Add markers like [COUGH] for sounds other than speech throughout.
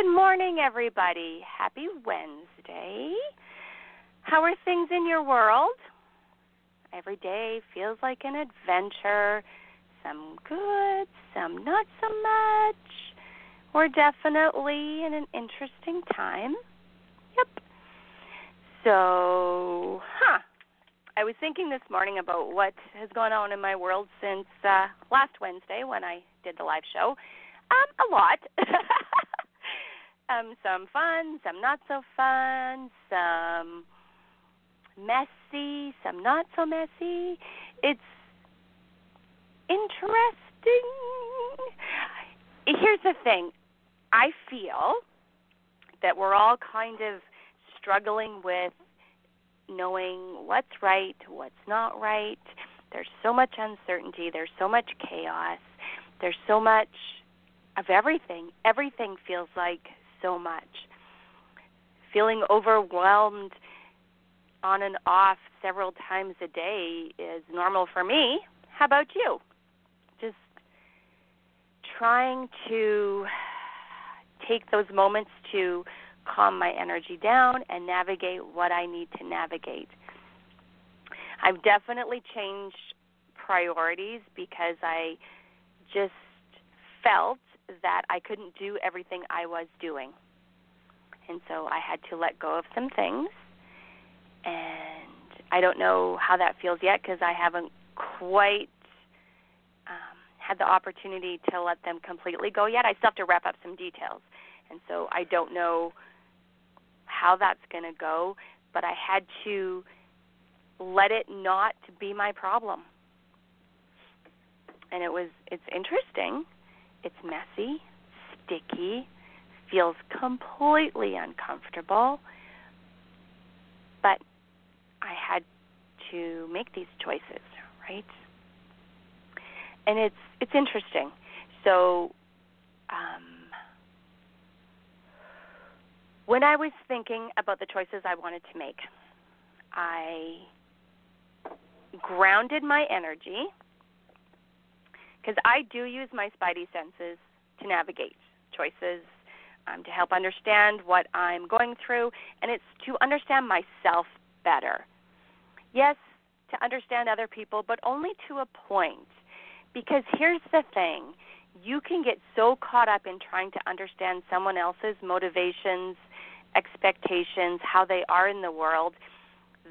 Good morning, everybody. Happy Wednesday. How are things in your world? Every day feels like an adventure. Some good, some not so much. We're definitely in an interesting time. Yep. So, huh. I was thinking this morning about what has gone on in my world since uh, last Wednesday when I did the live show. Um, a lot. [LAUGHS] um, some fun, some not so fun, some messy, some not so messy. It's interesting. Here's the thing I feel that we're all kind of struggling with knowing what's right, what's not right. There's so much uncertainty, there's so much chaos, there's so much of everything. Everything feels like so much. Feeling overwhelmed on and off several times a day is normal for me. How about you? Just trying to take those moments to calm my energy down and navigate what I need to navigate. I've definitely changed priorities because I just felt that I couldn't do everything I was doing. And so I had to let go of some things. And I don't know how that feels yet because I haven't quite um, had the opportunity to let them completely go yet. I still have to wrap up some details. And so I don't know how that's going to go, but I had to let it not be my problem. And it was it's interesting it's messy, sticky, feels completely uncomfortable. But I had to make these choices, right? And it's it's interesting. So um, when I was thinking about the choices I wanted to make, I grounded my energy because I do use my spidey senses to navigate choices, um, to help understand what I'm going through, and it's to understand myself better. Yes, to understand other people, but only to a point. Because here's the thing you can get so caught up in trying to understand someone else's motivations, expectations, how they are in the world,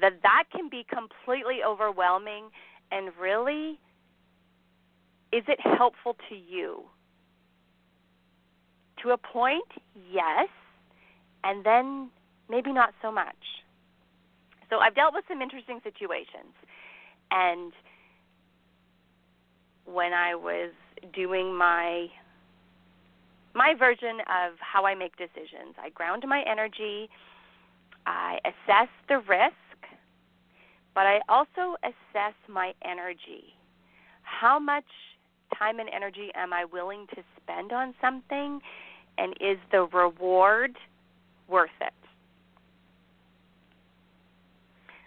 that that can be completely overwhelming and really is it helpful to you? To a point, yes, and then maybe not so much. So I've dealt with some interesting situations. And when I was doing my my version of how I make decisions, I ground my energy, I assess the risk, but I also assess my energy. How much time and energy am I willing to spend on something? And is the reward worth it?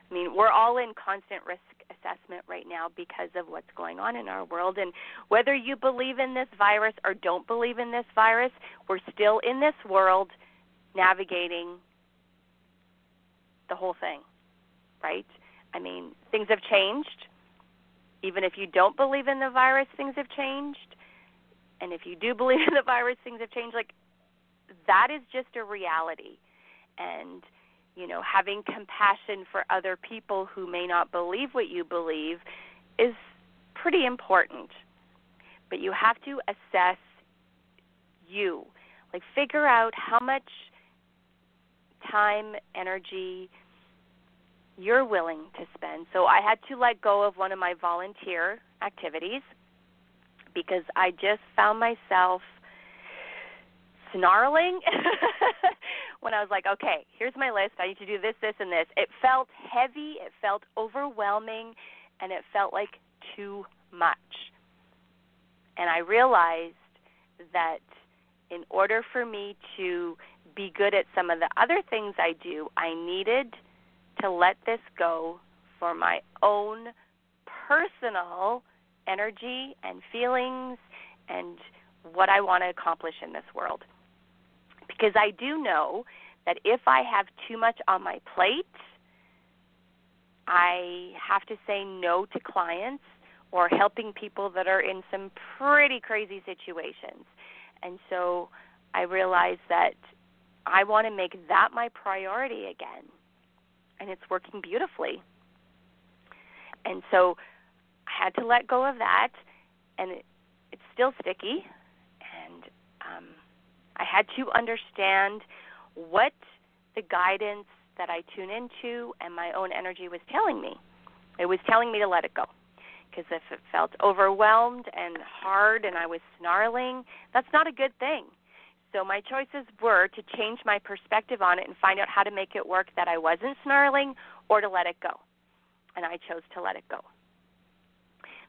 I mean, we're all in constant risk assessment right now because of what's going on in our world. And whether you believe in this virus or don't believe in this virus, we're still in this world navigating the whole thing, right? I mean, things have changed even if you don't believe in the virus, things have changed. And if you do [LAUGHS] believe in the virus, things have changed. Like, that is just a reality. And, you know, having compassion for other people who may not believe what you believe is pretty important. But you have to assess you. Like, figure out how much time, energy, you're willing to spend. So I had to let go of one of my volunteer activities because I just found myself snarling [LAUGHS] when I was like, okay, here's my list. I need to do this, this, and this. It felt heavy, it felt overwhelming, and it felt like too much. And I realized that in order for me to be good at some of the other things I do, I needed to let this go for my own personal energy and feelings and what I want to accomplish in this world. Because I do know that if I have too much on my plate, I have to say no to clients or helping people that are in some pretty crazy situations. And so I realized that I want to make that my priority again. And it's working beautifully. And so I had to let go of that, and it, it's still sticky. And um, I had to understand what the guidance that I tune into and my own energy was telling me. It was telling me to let it go. Because if it felt overwhelmed and hard and I was snarling, that's not a good thing. So my choices were to change my perspective on it and find out how to make it work that I wasn't snarling or to let it go. And I chose to let it go.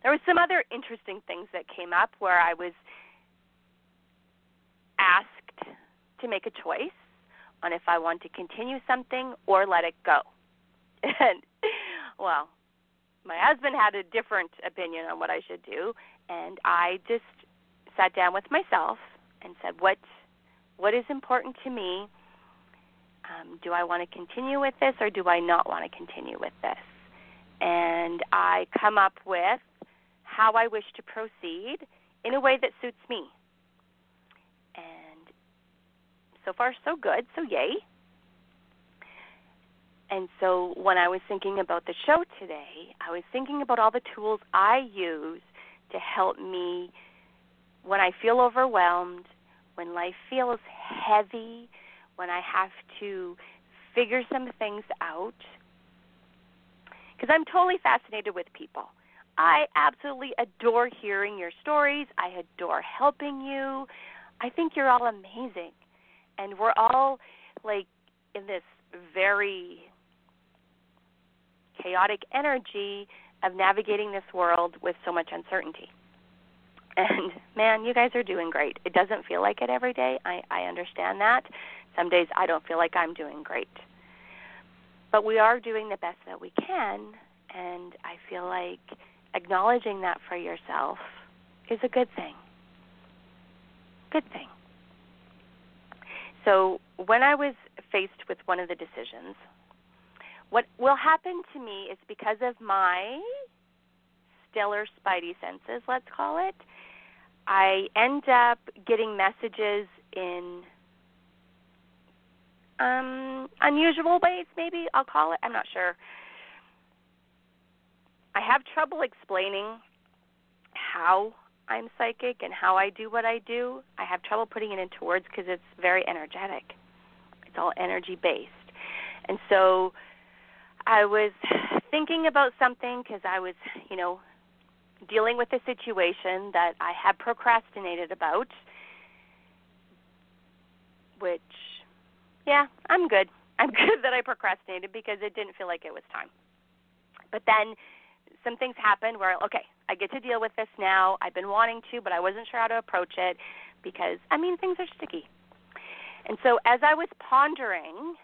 There were some other interesting things that came up where I was asked to make a choice on if I want to continue something or let it go. [LAUGHS] And well, my husband had a different opinion on what I should do, and I just sat down with myself and said, "What what is important to me? Um, do I want to continue with this or do I not want to continue with this?" And I come up with how I wish to proceed in a way that suits me. And so far, so good, so yay. And so when I was thinking about the show today, I was thinking about all the tools I use to help me when I feel overwhelmed, when life feels heavy, when I have to figure some things out. Because I'm totally fascinated with people. I absolutely adore hearing your stories. I adore helping you. I think you're all amazing. And we're all like in this very chaotic energy of navigating this world with so much uncertainty. And [LAUGHS] man, you guys are doing great. It doesn't feel like it every day. I, I understand that. Some days I don't feel like I'm doing great. But we are doing the best that we can, and I feel like acknowledging that for yourself is a good thing. Good thing. So, when I was faced with one of the decisions, what will happen to me is because of my stellar spidey senses, let's call it, I end up getting messages in um unusual ways maybe I'll call it. I'm not sure. I have trouble explaining how I'm psychic and how I do what I do. I have trouble putting it into words because it's very energetic. It's all energy based. And so I was [SIGHS] thinking about something because I was, you know, dealing with a situation that I had procrastinated about, which, yeah, I'm good. [LAUGHS] I'm good that I procrastinated because it didn't feel like it was time. But then some things happened where okay, I get to deal with this now. I've been wanting to, but I wasn't sure how to approach it because I mean things are sticky. And so as I was pondering,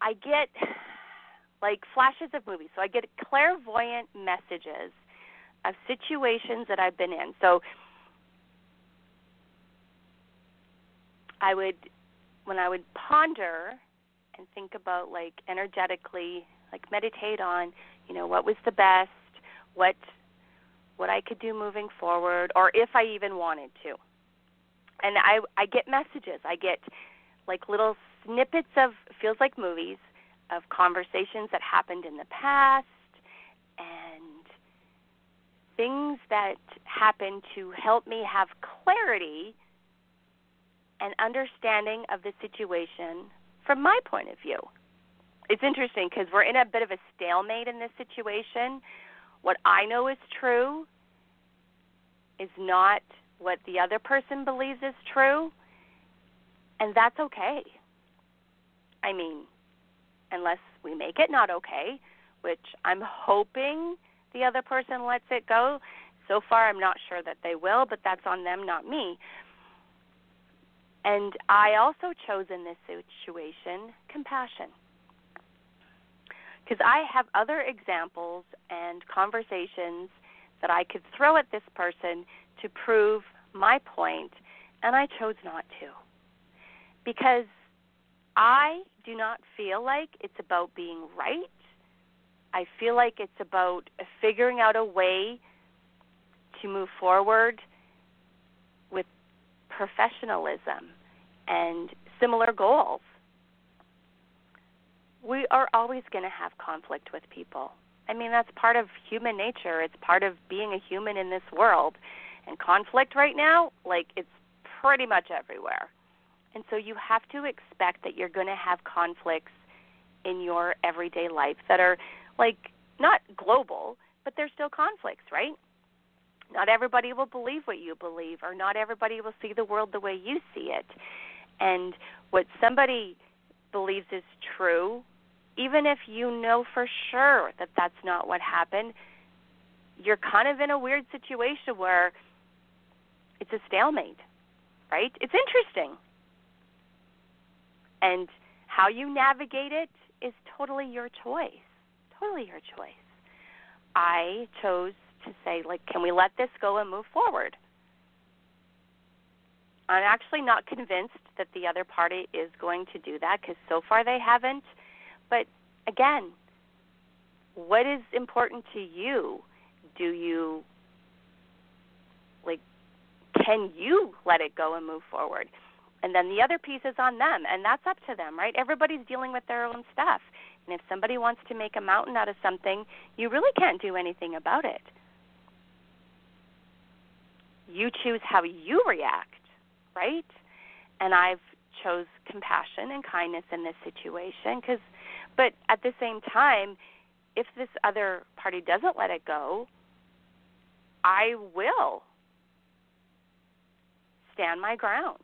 I get [SIGHS] like flashes of movies. So I get clairvoyant messages of situations that I've been in. So I would when I would ponder and think about like energetically like meditate on you know what was the best what what I could do moving forward or if I even wanted to and I I get messages I get like little snippets of feels like movies of conversations that happened in the past things that happen to help me have clarity and understanding of the situation from my point of view it's interesting because we're in a bit of a stalemate in this situation. What I know is true is not what the other person believes is true, and that's okay. I mean, unless we make it not okay, which I'm hoping the other person lets it go. So far, I'm not sure that they will, but that's on them, not me. And I also chose in this situation compassion. Because I have other examples and conversations that I could throw at this person to prove my point, and I chose not to. Because I do not feel like it's about being right. I feel like it's about figuring out a way to move forward with professionalism and similar goals. We are always going to have conflict with people. I mean, that's part of human nature. It's part of being a human in this world. And conflict right now, like, it's pretty much everywhere. And so you have to expect that you're going to have conflicts in your everyday life that are, like, not global, but they're still conflicts, right? Not everybody will believe what you believe, or not everybody will see the world the way you see it. And what somebody believes is true, even if you know for sure that that's not what happened, you're kind of in a weird situation where it's a stalemate, right? It's interesting. And how you navigate it is totally your choice. Totally your choice. I chose to say, like, can we let this go and move forward? I'm actually not convinced that the other party is going to do that because so far they haven't. But again, what is important to you? Do you like can you let it go and move forward? And then the other piece is on them, and that's up to them, right? Everybody's dealing with their own stuff. And if somebody wants to make a mountain out of something, you really can't do anything about it. You choose how you react right? And I've chose compassion and kindness in this situation cuz but at the same time if this other party doesn't let it go, I will stand my ground.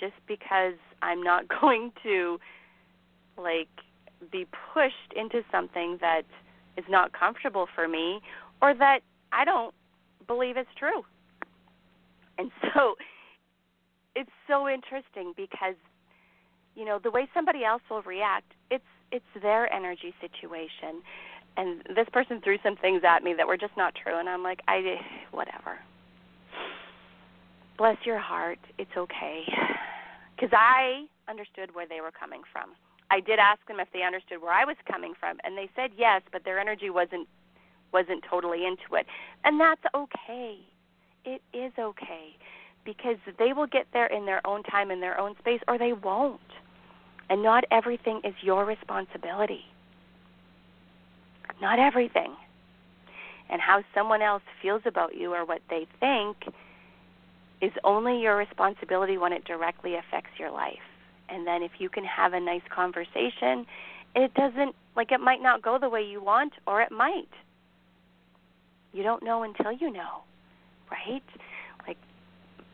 Just because I'm not [LAUGHS] going to like be pushed into something that is not comfortable for me or that I don't believe is true. And [LAUGHS] so it's so interesting because you know the way somebody else will react it's it's their energy situation. And this person threw some things at me that were just not true and i'm like i [SIGHS] whatever. Bless your heart. It's okay [SIGHS] [LAUGHS] because i understood where they were coming from i did ask them if they understood where i was coming from and they said yes but their energy wasn't wasn't totally into it. And that's okay. It is okay because they will get there in their own time in their own space or they won't. And not everything is your responsibility. Not everything. And how someone else feels about you or what they think is only your responsibility when it directly affects your life. And then if you can have a nice conversation, it doesn't like it might not go the way you want or it might you don't know until you know, right? Like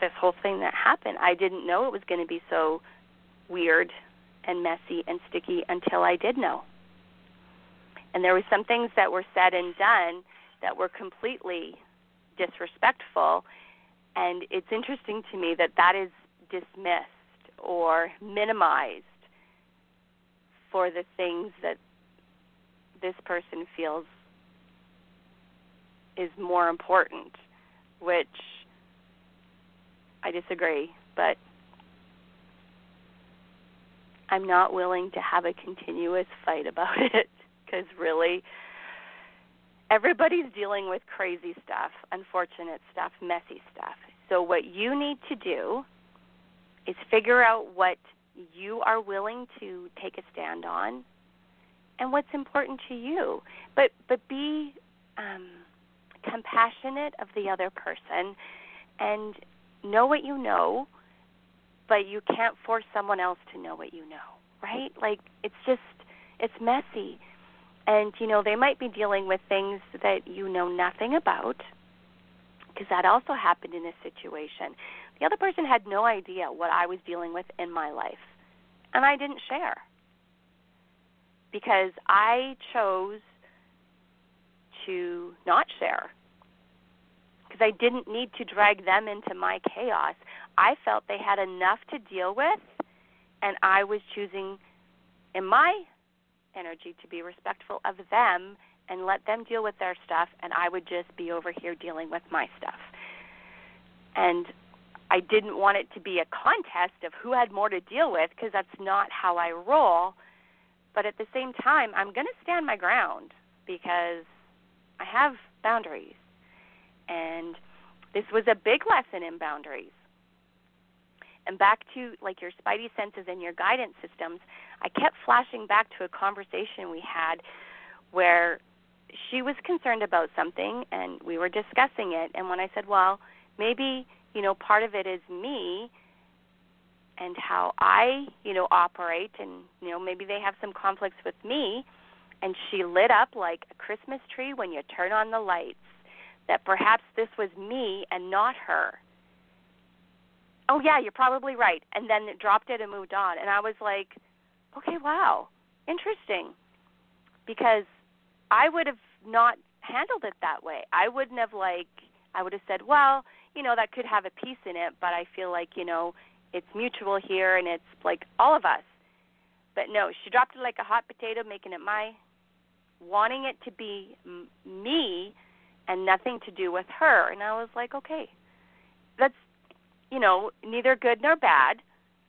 this whole thing that happened, I didn't know it was going to be so weird and messy and sticky until I did know. And there were some things that were said and done that were completely disrespectful and it's interesting to me that that is dismissed or minimized for the things that this person feels is more important, which I disagree, but I'm not willing to have a continuous fight about [LAUGHS] it because really everybody's dealing with crazy stuff, unfortunate stuff, messy stuff. So what you need to do is figure out what you are willing to take a stand on and what's important to you. But but be um compassionate of the other person and know what you know, but you can't force someone else to know what you know, right? Like it's just it's messy. And you know, they might be dealing with things that you know nothing about because that also happened in this situation. The other person had no idea what I was dealing with in my life, and I didn't share because I chose to not share because I didn't need to drag them into my chaos. I felt they had enough to deal with, and I was choosing in my energy to be respectful of them and let them deal with their stuff, and I would just be over here dealing with my stuff. And I didn't want it to be a contest of who had more to deal with because that's not how I roll. But at the same time, I'm going to stand my ground because I have boundaries. And this was a big lesson in boundaries. And back to like your spidey senses and your guidance systems, I kept flashing back to a conversation we had where she was concerned about something and we were discussing it and when I said, "Well, maybe, you know, part of it is me and how I, you know, operate and, you know, maybe they have some conflicts with me." And she lit up like a Christmas tree when you turn on the lights that perhaps this was me and not her. Oh yeah, you're probably right. And then it dropped it and moved on. And I was like, okay, wow, interesting. Because I would have not handled it that way. I wouldn't have like I would have said, well, you know, that could have a piece in it, but I feel like, you know, it's mutual here and it's like all of us. But no, she dropped it like a hot potato, making it my wanting it to be m- me and nothing to do with her. And I was like, okay, you know, neither good nor bad.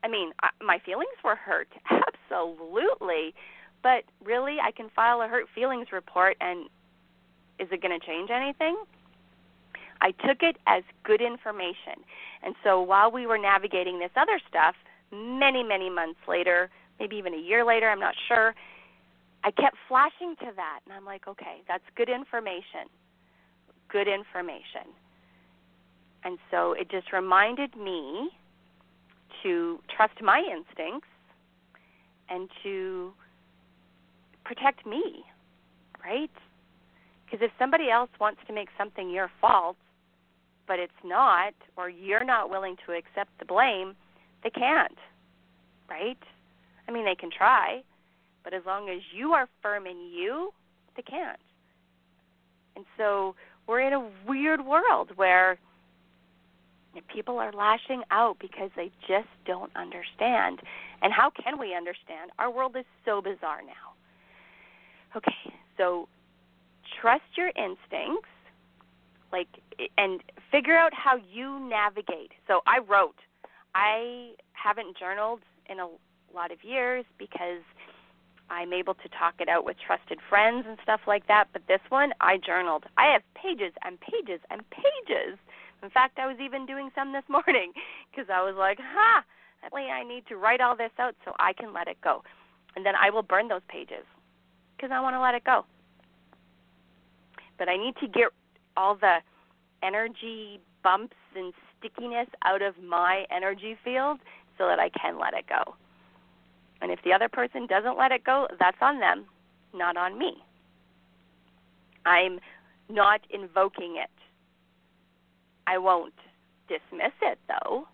I mean, I, my feelings were hurt, [LAUGHS] absolutely. But really, I can file a hurt feelings report, and is it going to change anything? I took it as good information. And so while we were navigating this other stuff, many, many months later, maybe even a year later, I'm not sure, I kept flashing to that. And I'm like, okay, that's good information good information. And so it just reminded me to trust my instincts and to protect me, right? Because if somebody else wants to make something your fault, but it's not, or you're not willing to accept the blame, they can't, right? I mean, they can try, but as long as you are firm in you, they can't. And so we're in a weird world where people are lashing out because they just don't understand. And how can we understand? Our world is so bizarre now. Okay, so trust your instincts, like, and figure out how you navigate. So I wrote. I haven't journaled in a lot of years because I'm able to talk it out with trusted friends and stuff like that. But this one, I journaled. I have pages and pages and pages. In fact, I was even doing some this morning [LAUGHS] because I was like, ha, I need to write all this out so I can let it go. And then I will burn those pages because I want to let it go. But I need to get all the energy bumps and stickiness out of my energy field so that I can let it go. And if the other person doesn't let it go, that's on them, not on me. I'm not invoking it. I won't dismiss it though.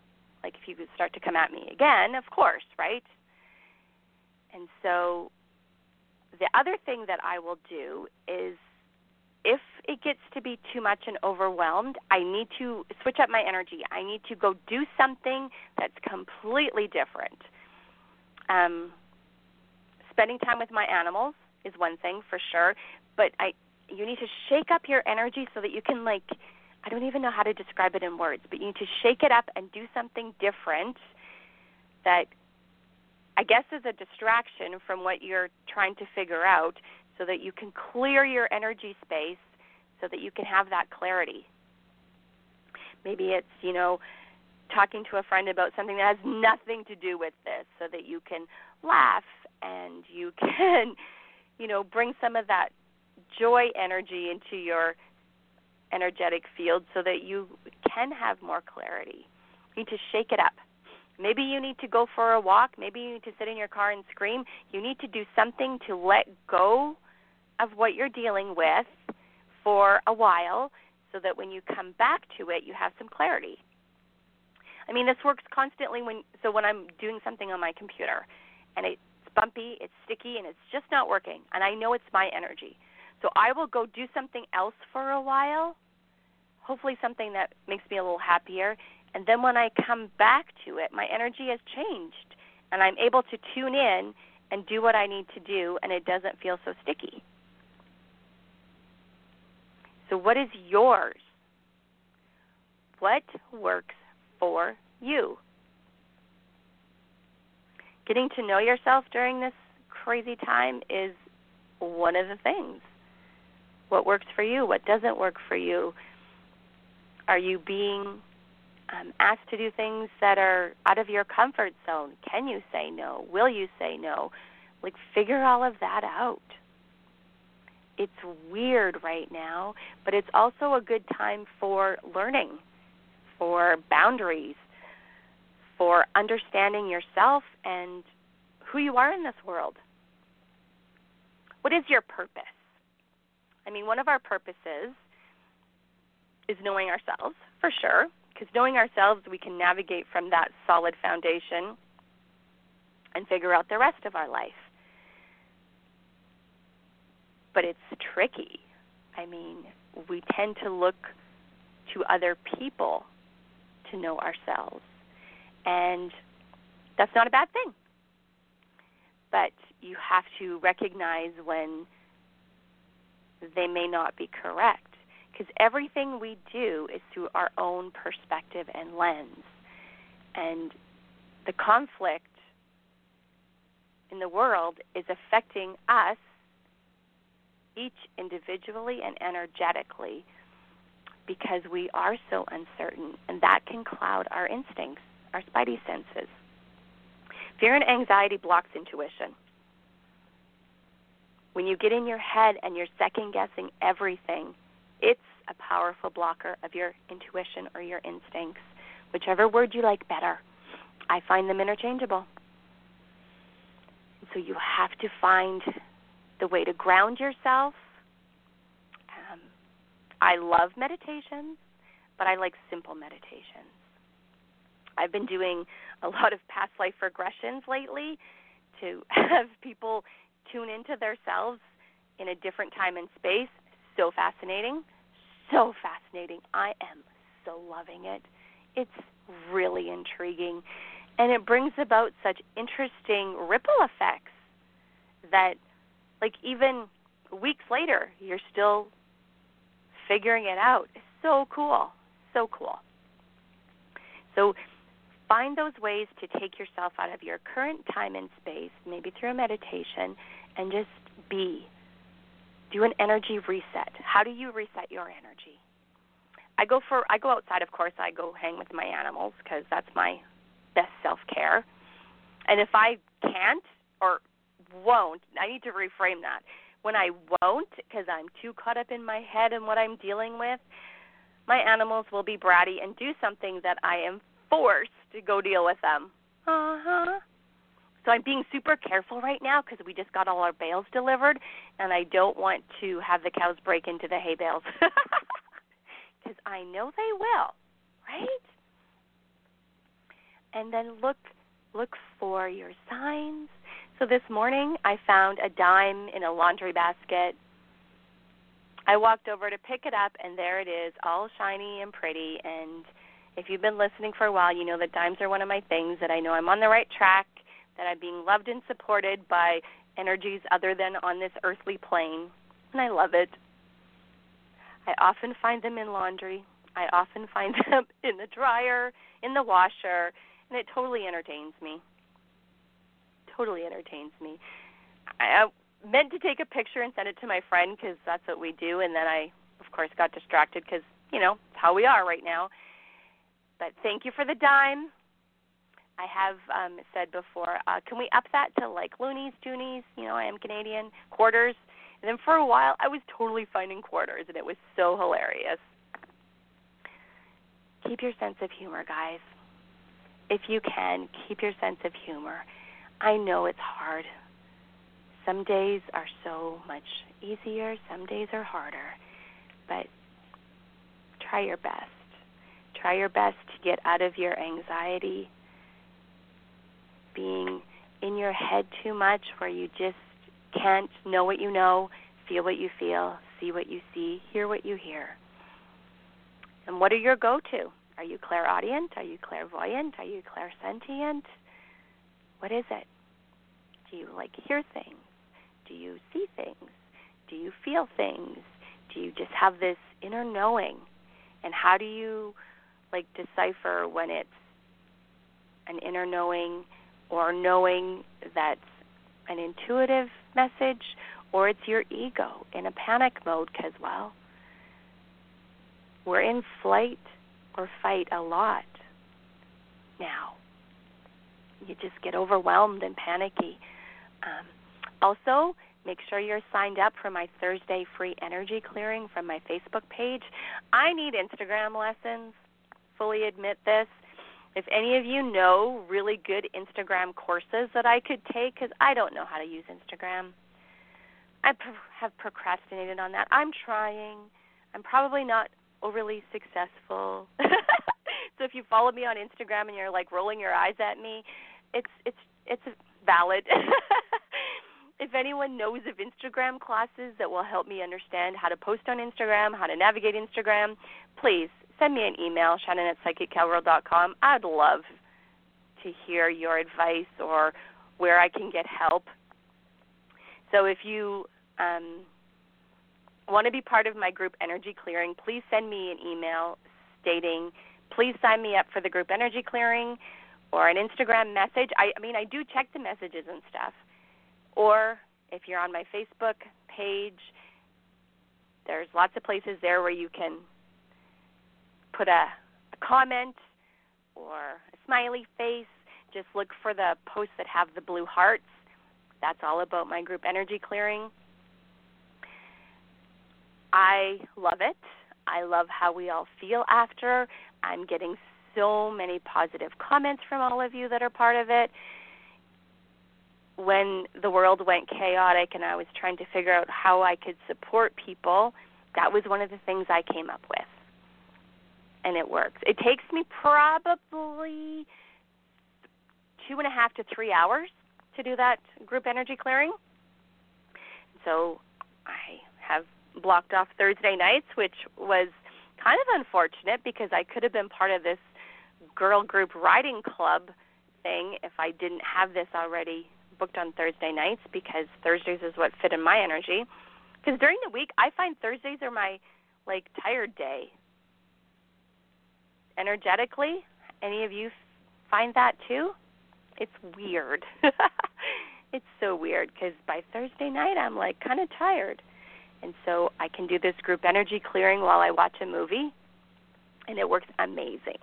Like if you start to come at me again, of course, right? And so the other thing that I will do is if it gets to be too much and overwhelmed, I need to switch up my energy. I need to go do something that's completely different um, spending time with my animals is one thing for sure, but I you need to shake up your energy so that you can like I don't even know how to describe it in words, but you need to shake it up and do something different that I guess is a distraction from what you're trying to figure out so that you can clear your energy space so that you can have that clarity. Maybe it's, you know, talking to a friend about something that has nothing to do with this so that you can laugh and you [LAUGHS] can you know bring some of that joy energy into your energetic field so that you can have more clarity you need to shake it up maybe you need to go for a walk maybe you need to sit in your car and scream you need to do something to let go of what you're dealing with for a while so that when you come back to it, you have some clarity. I mean, this works constantly when so when I'm doing something on my computer and it's bumpy, it's sticky and it's just not working and I know it's my energy. So I will go do something else for a while, hopefully something that makes me a little happier, and then when I come back to it, my energy has changed and I'm able to tune in and do what I need to do and it doesn't feel so sticky. So, what is yours? What works for you? Getting to know yourself during this crazy time is one of the things. What works for you? What doesn't work for you? Are you being um, asked to do things that are out of your comfort zone? Can you say no? Will you say no? Like, figure all of that out it's weird right now, but it's also a good time for learning, for boundaries, for understanding yourself and who you are in this world. What is your purpose? I mean, one of our purposes is knowing ourselves, for sure, because knowing ourselves, we can navigate from that solid foundation and figure out the rest of our life but it's tricky. I mean, we tend to look to other people to know ourselves. And that's not a bad thing. But you have to recognize when they may not be correct. Because everything we do is through our own perspective and lens. And the conflict in the world is affecting us each individually and energetically because we are so uncertain, and that can cloud our instincts, our spidey senses. Fear and anxiety blocks intuition. When you get in your head and you're second guessing everything, it's a powerful blocker of your intuition or your instincts, whichever word you like better. I find them interchangeable. So you have to find the way to ground yourself. Um, I love meditations, but I like simple meditations. I've been doing a lot of past life regressions lately to [LAUGHS] have people tune into themselves in a different time and space. So fascinating. So fascinating. I am so loving it. It's really intriguing. And it brings about such interesting ripple effects that like even weeks later, you're still figuring it out. It's so cool. So cool. So find those ways to take yourself out of your current time and space, maybe through a meditation, and just be. Do an energy reset. How do you reset your energy? I go for I go outside, of course. I go hang with my animals because that's my best self care. And if I can't or won't, I need to reframe that. When I won't, because I'm too caught up in my head and what I'm dealing with, my animals will be bratty and do something that I am forced to go deal with them. Uh huh. So I'm being super careful right now because we just got all our bales delivered, and I don't want to have the cows break into the hay bales [LAUGHS] because I know they will, right? And then look look for your signs so this morning I found a dime in a laundry basket. I walked over to pick it up, and there it is, all shiny and pretty. And if you've been listening for a while, you know that dimes are one of my things, that I know I'm on the right track, that I'm being loved and supported by energies other than on this earthly plane. And I love it. I often find them in laundry. I often find [LAUGHS] them in the dryer, in the washer, and it totally entertains me totally entertains me. I, I meant to take a picture and send it to my friend because that's what we do, and then I, of course, got distracted because you know it's how we are right now. But thank you for the dime. I have um, said before, uh, can we up that to like loonies, toonies? You know, I am Canadian quarters. And then for a while, I was totally finding quarters, and it was so hilarious. Keep your sense of humor, guys. If you can, keep your sense of humor. I know it's hard. some days are so much easier, some days are harder. But try your best. Try your best to get out of your anxiety, being in your head too much where you just can't know what you know, feel what you feel, see what you see, hear what you hear. And what are your go to? Are you clairaudient? Are you clairvoyant? Are you clairsentient? What is it? Do you like hear things? Do you see things? Do you feel things? Do you just have this inner knowing? And how do you like decipher when it's an inner knowing or knowing that's an intuitive message or it's your ego in a panic mode because well we're in flight or fight a lot now. You just get overwhelmed and panicky. Um, also make sure you're signed up for my thursday free energy clearing from my facebook page. I need instagram lessons. Fully admit this if any of you know really good Instagram courses that I could take, because I don't know how to use Instagram, I have procrastinated on that. I'm trying. I'm probably not overly successful. [LAUGHS] so if you follow me on Instagram and you're like rolling your eyes at me, it's it's it's valid. [LAUGHS] if anyone knows of Instagram classes that will help me understand how to post on Instagram, how to navigate Instagram, please send me an email, Shannon at psychiccowgirl.com. I'd love to hear your advice or where I can get help. So if you um, want to be part of my group Energy Clearing, please send me an email stating, please sign me up for the group Energy Clearing or an Instagram message. I, I mean, I do check the messages and stuff. Or if you're on my Facebook page, there's lots of places there where you can put a, a comment or a smiley face. Just look for the posts that have the blue hearts. That's all about my group energy clearing. I love it. I love how we all feel after. I'm getting so many positive comments from all of you that are part of it. When the world went chaotic and I was trying to figure out how I could support people, that was one of the things I came up with and it works. It takes me probably two and a half to three hours to do that group energy clearing. So I have blocked off Thursday nights, which was kind of unfortunate because I could have been part of this girl group riding club thing if I didn't have this already booked on Thursday nights because Thursdays is what fit in my energy. Because during the week, I find Thursdays are my like tired day energetically. Any of you find that too? It's weird. [LAUGHS] it's so weird because by Thursday night I'm like kind of tired. And so I can do this group energy clearing while I watch a movie, and it works amazing.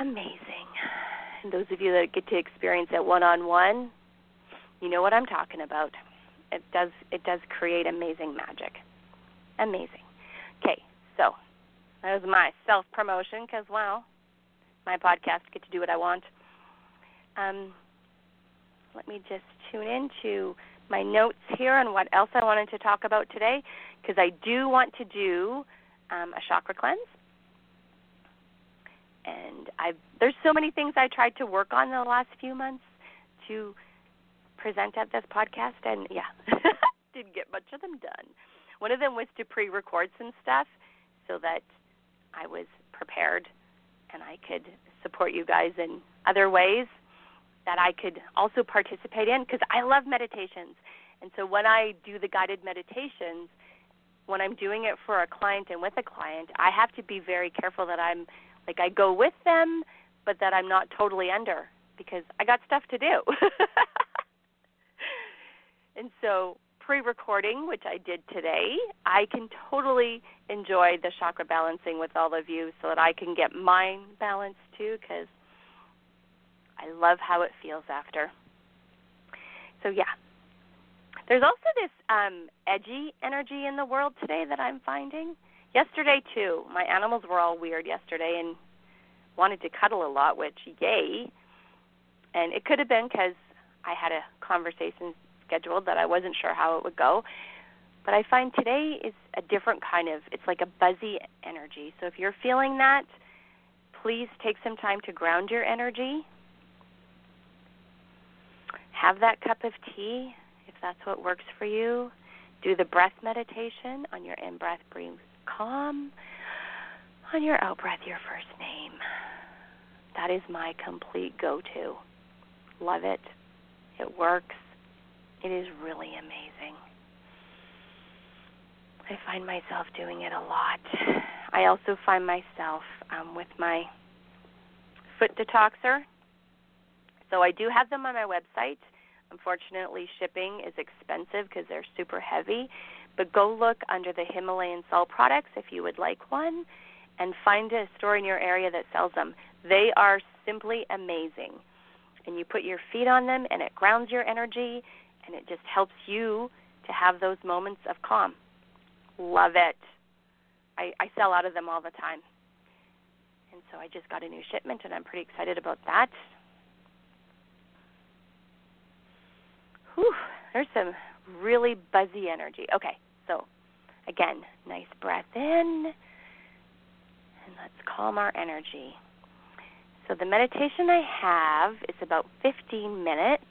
Amazing. And those of you that get to experience it one on one, you know what I'm talking about. It does it does create amazing magic. Amazing. Okay, so that was my self promotion because, well, my podcast get to do what I want. Um, let me just tune into my notes here on what else I wanted to talk about today because I do want to do um, a chakra cleanse. And I there's so many things I tried to work on the last few months to present at this podcast, and yeah, [LAUGHS] didn't get much of them done. One of them was to pre-record some stuff so that I was prepared and I could support you guys in other ways that I could also participate in because I love meditations. And so when I do the guided meditations, when I'm doing it for a client and with a client, I have to be very careful that I'm like I go with them, but that I'm not totally under because I got stuff to do. [LAUGHS] and so pre-recording, which I did today, I can totally enjoy the chakra balancing with all of you, so that I can get mine balanced too, because I love how it feels after. So yeah, there's also this um, edgy energy in the world today that I'm finding. Yesterday too, my animals were all weird yesterday and wanted to cuddle a lot, which yay. And it could have been because I had a conversation scheduled that I wasn't sure how it would go. But I find today is a different kind of it's like a buzzy energy. So if you're feeling that, please take some time to ground your energy. Have that cup of tea if that's what works for you. Do the breath meditation on your in breath, breathe calm. On your out breath, your first name. That is my complete go to. Love it. It works. It is really amazing. I find myself doing it a lot. I also find myself um, with my foot detoxer. So I do have them on my website. Unfortunately, shipping is expensive because they're super heavy. But go look under the Himalayan salt products if you would like one and find a store in your area that sells them. They are simply amazing. And you put your feet on them and it grounds your energy and it just helps you to have those moments of calm. Love it. I, I sell out of them all the time. And so I just got a new shipment and I'm pretty excited about that. Whew, there's some really buzzy energy. Okay, so again, nice breath in, and let's calm our energy. So the meditation I have is about 15 minutes,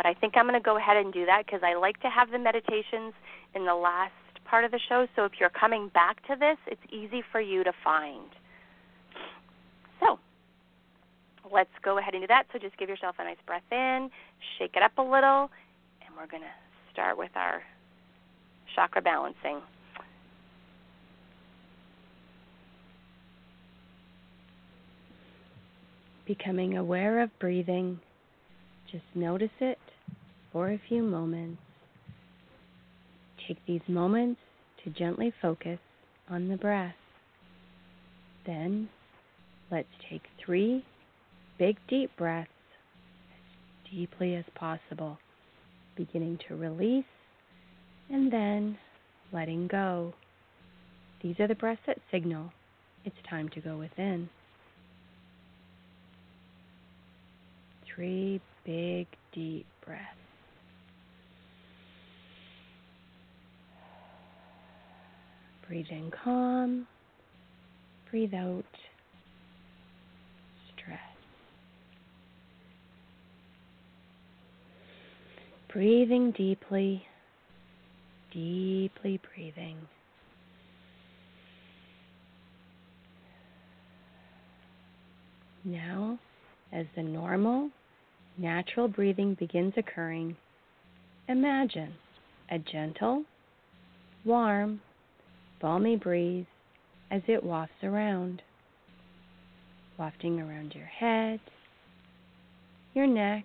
but I think I'm going to go ahead and do that because I like to have the meditations in the last part of the show. So if you're coming back to this, it's easy for you to find. So let's go ahead and do that. So just give yourself a nice breath in, shake it up a little, and we're going to start with our chakra balancing. Becoming aware of breathing, just notice it for a few moments. Take these moments to gently focus on the breath. Then let's take three big deep breaths as deeply as possible, beginning to release and then letting go. These are the breaths that signal it's time to go within. Three big, deep breaths. Breathe in calm. Breathe out stress. Breathing deeply deeply breathing. Now, as the normal, natural breathing begins occurring, imagine a gentle, warm, balmy breeze as it wafts around, wafting around your head, your neck,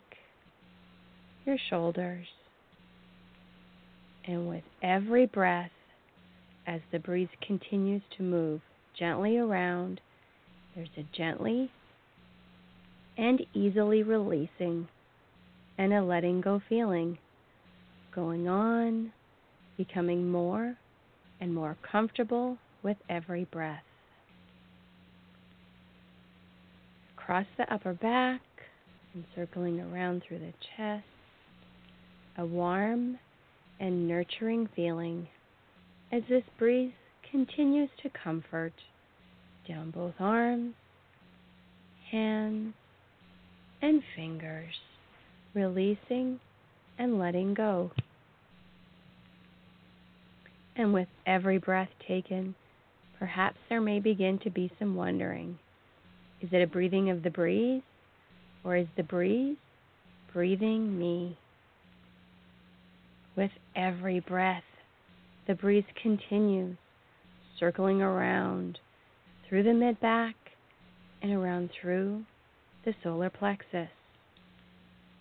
your shoulders, and with every breath, as the breeze continues to move gently around, there's a gently and easily releasing and a letting go feeling going on, becoming more and more comfortable with every breath. Across the upper back and circling around through the chest, a warm and nurturing feeling as this breeze continues to comfort down both arms, hands, and fingers, releasing and letting go. And with every breath taken, perhaps there may begin to be some wondering. Is it a breathing of the breeze, or is the breeze breathing me? With every breath, the breeze continues, circling around through the mid back and around through the solar plexus.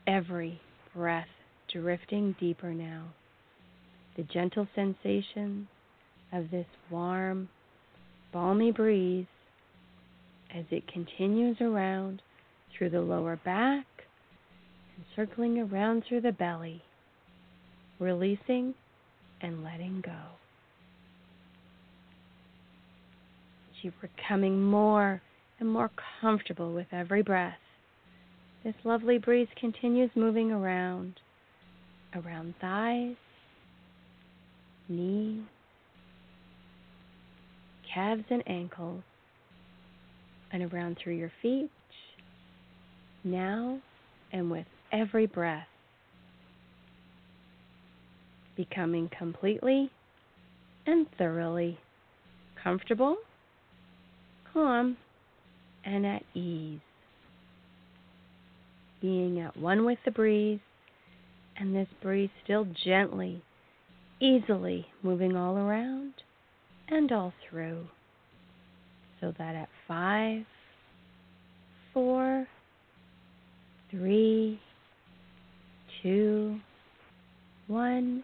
Every breath drifting deeper now. The gentle sensation of this warm, balmy breeze as it continues around through the lower back and circling around through the belly releasing and letting go. As you are becoming more and more comfortable with every breath, this lovely breeze continues moving around, around thighs, knees, calves and ankles, and around through your feet. Now and with every breath, becoming completely and thoroughly comfortable, calm, and at ease. Being at one with the breeze, and this breeze still gently, easily moving all around and all through. So that at five, four, three, two, one,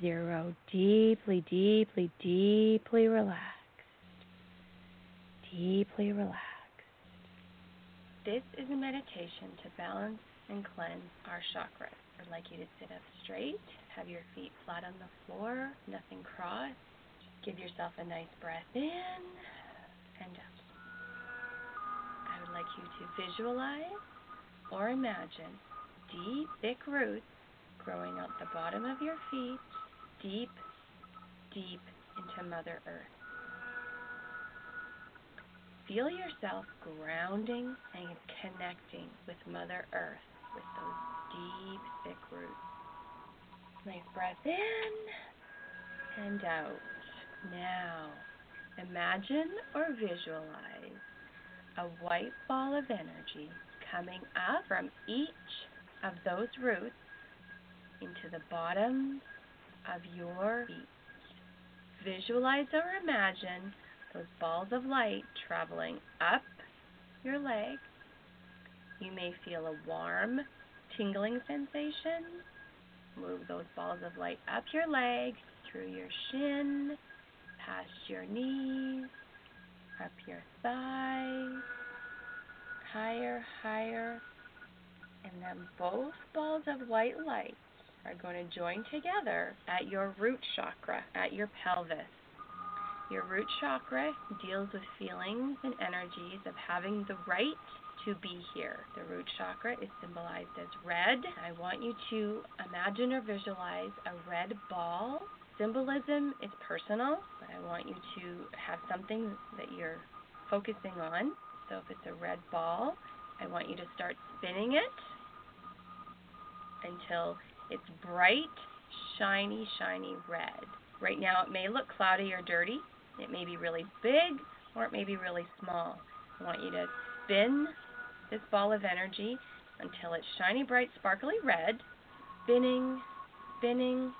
zero. Deeply, deeply, deeply relaxed. Deeply relaxed. This is a meditation to balance and cleanse our chakras. I'd like you to sit up straight, have your feet flat on the floor, nothing crossed. Give yourself a nice breath in and out. I would like you to visualize or imagine deep, thick roots growing out the bottom of your feet, deep, deep into Mother Earth. Feel yourself grounding and connecting with Mother Earth with those deep, thick roots. Nice breath in and out. Now, imagine or visualize a white ball of energy coming up from each of those roots into the bottom of your feet. Visualize or imagine those balls of light traveling up your leg. You may feel a warm, tingling sensation. Move those balls of light up your leg, through your shin, past your knees, up your thighs, higher, higher. And then both balls of white light are going to join together at your root chakra, at your pelvis. Your root chakra deals with feelings and energies of having the right to be here. The root chakra is symbolized as red. I want you to imagine or visualize a red ball. Symbolism is personal, but I want you to have something that you're focusing on. So if it's a red ball, I want you to start spinning it until it's bright, shiny, shiny red. Right now it may look cloudy or dirty. It may be really big or it may be really small. I want you to spin this ball of energy until it's shiny, bright, sparkly red, spinning, spinning.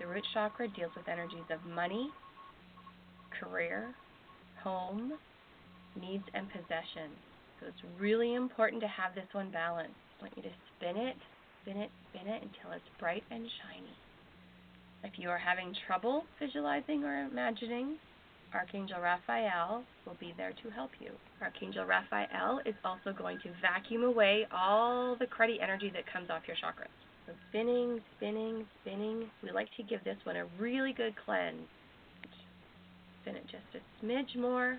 The root chakra deals with energies of money, career, home, needs, and possessions. So it's really important to have this one balanced. I want you to spin it, spin it, spin it until it's bright and shiny. If you are having trouble visualizing or imagining, Archangel Raphael will be there to help you. Archangel Raphael is also going to vacuum away all the cruddy energy that comes off your chakras. So spinning, spinning, spinning. We like to give this one a really good cleanse. Spin it just a smidge more.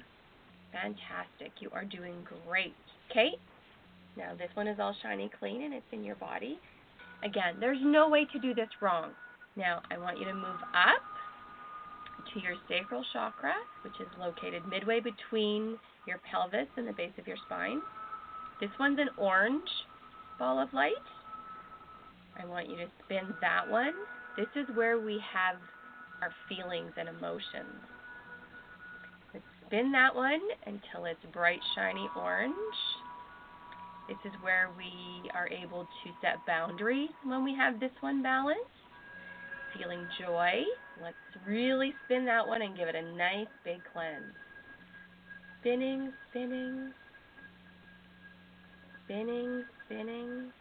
Fantastic. You are doing great. Okay? Now this one is all shiny clean and it's in your body. Again, there's no way to do this wrong. Now I want you to move up to your sacral chakra, which is located midway between your pelvis and the base of your spine. This one's an orange ball of light. I want you to spin that one. This is where we have our feelings and emotions. Let's spin that one until it's bright, shiny orange. This is where we are able to set boundaries when we have this one balanced. Feeling joy. Let's really spin that one and give it a nice big cleanse. Spinning, spinning, spinning, spinning.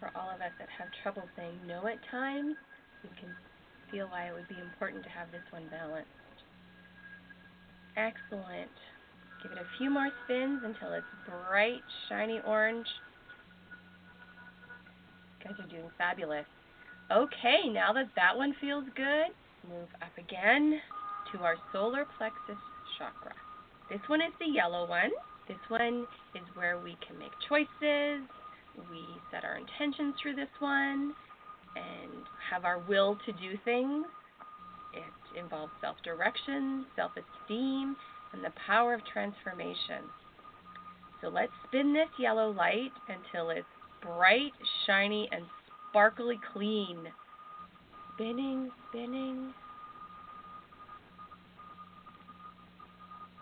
For all of us that have trouble saying no at times, we can feel why it would be important to have this one balanced. Excellent. Give it a few more spins until it's bright, shiny orange. You guys are doing fabulous. Okay, now that that one feels good, move up again to our solar plexus chakra. This one is the yellow one. This one is where we can make choices, we set our intentions through this one and have our will to do things. It involves self direction, self esteem, and the power of transformation. So let's spin this yellow light until it's bright, shiny, and sparkly clean. Spinning, spinning.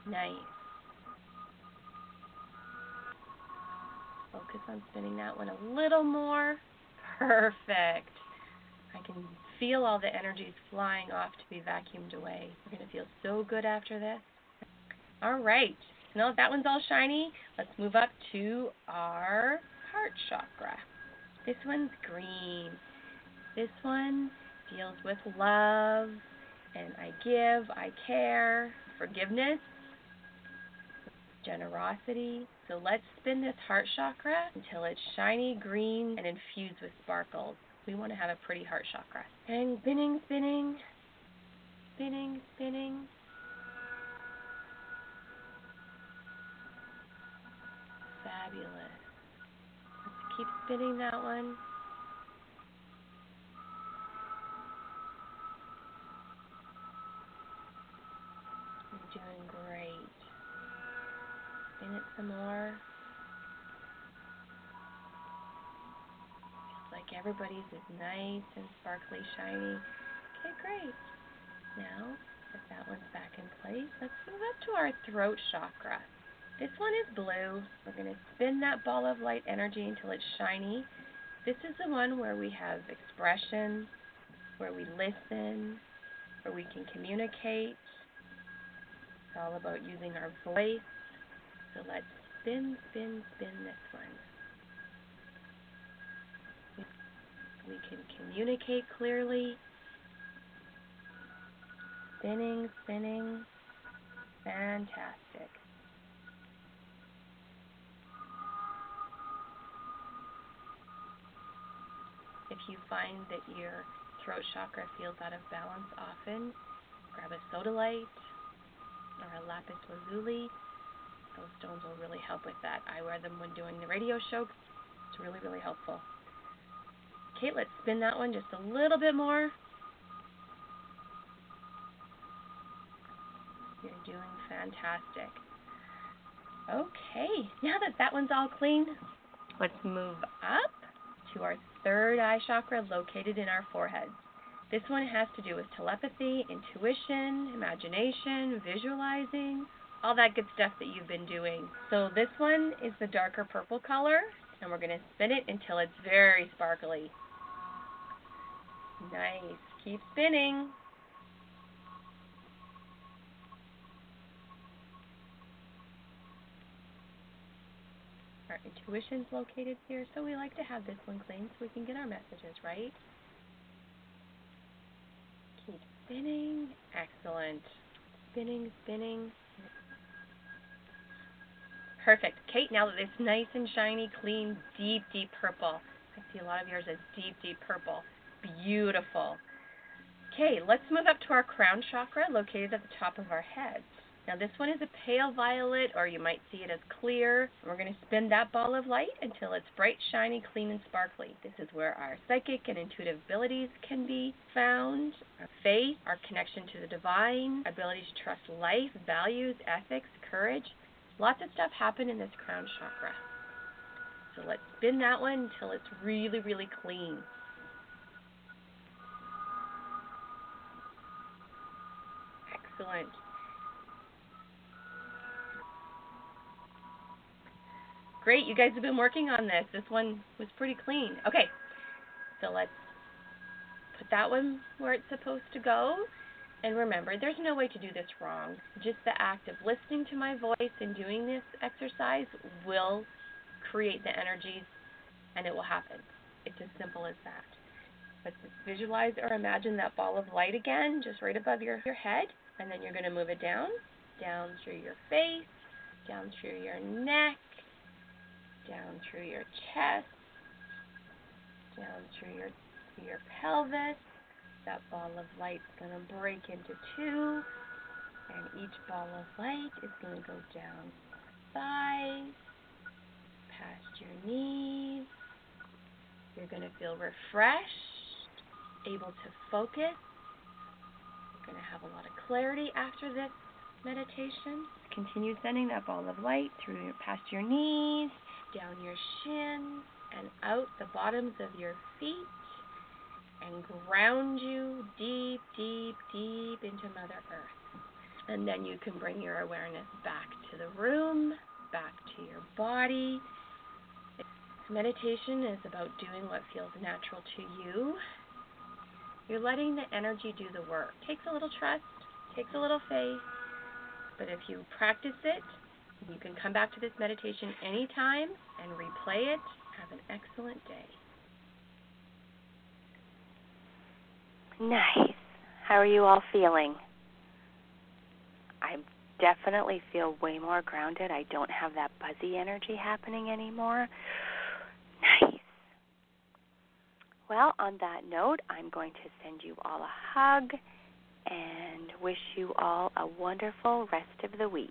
Nice. Focus on spinning that one a little more. Perfect. I can feel all the energies flying off to be vacuumed away. You're going to feel so good after this. All right. Now that that one's all shiny, let's move up to our heart chakra. This one's green. This one deals with love and I give, I care, forgiveness, generosity. So let's spin this heart chakra until it's shiny green and infused with sparkles. We want to have a pretty heart chakra. And spinning, spinning, spinning, spinning. Fabulous. Keep spinning that one. You're doing great. Spin it some more. Feels like everybody's is nice and sparkly, shiny. Okay, great. Now that that one's back in place, let's move up to our throat chakra. This one is blue. We're going to spin that ball of light energy until it's shiny. This is the one where we have expression, where we listen, where we can communicate. It's all about using our voice. So let's spin, spin, spin this one. We can communicate clearly. Spinning, spinning. Fantastic. If you find that your throat chakra feels out of balance often, grab a sodalite or a lapis lazuli those stones will really help with that. I wear them when doing the radio show. It's really, really helpful. Okay, let's spin that one just a little bit more. You're doing fantastic. Okay, now that that one's all clean, let's move up to our third eye chakra located in our forehead. This one has to do with telepathy, intuition, imagination, visualizing, all that good stuff that you've been doing. So this one is the darker purple color, and we're going to spin it until it's very sparkly. Nice. Keep spinning. Our intuition's located here, so we like to have this one clean so we can get our messages right. Keep spinning. Excellent. Spinning, spinning. Perfect. Kate, now that it's nice and shiny, clean, deep, deep purple. I see a lot of yours as deep, deep purple. Beautiful. Okay, let's move up to our crown chakra located at the top of our head. Now this one is a pale violet, or you might see it as clear. We're going to spin that ball of light until it's bright, shiny, clean, and sparkly. This is where our psychic and intuitive abilities can be found. Our faith, our connection to the divine, ability to trust life, values, ethics, courage, Lots of stuff happen in this crown chakra. So let's spin that one until it's really, really clean. Excellent. Great, you guys have been working on this. This one was pretty clean. Okay, so let's put that one where it's supposed to go. And remember, there's no way to do this wrong. Just the act of listening to my voice and doing this exercise will create the energies and it will happen. It's as simple as that. Let's visualize or imagine that ball of light again, just right above your, your head. And then you're going to move it down, down through your face, down through your neck, down through your chest, down through your, your pelvis, that ball of light is going to break into two, and each ball of light is to go down thighs, past your knees, You're gonna feel refreshed, able to focus. You're to have a lot of clarity after this meditation. Continue sending that ball of light through past your knees, down your shins, and out the bottoms of your feet, and ground you deep, deep, deep into Mother Earth. And then you can bring your awareness back to the room, back to your body. Meditation is about doing what feels natural to you. You're letting the energy do the work. Takes a little trust, takes a little faith, but if you practice it, you can come back to this meditation anytime and replay it. Have an excellent day. Nice. How are you all feeling? I definitely feel way more grounded. I don't have that buzzy energy happening anymore. Nice. Well, on that note, I'm going to send you all a hug and wish you all a wonderful rest of the week.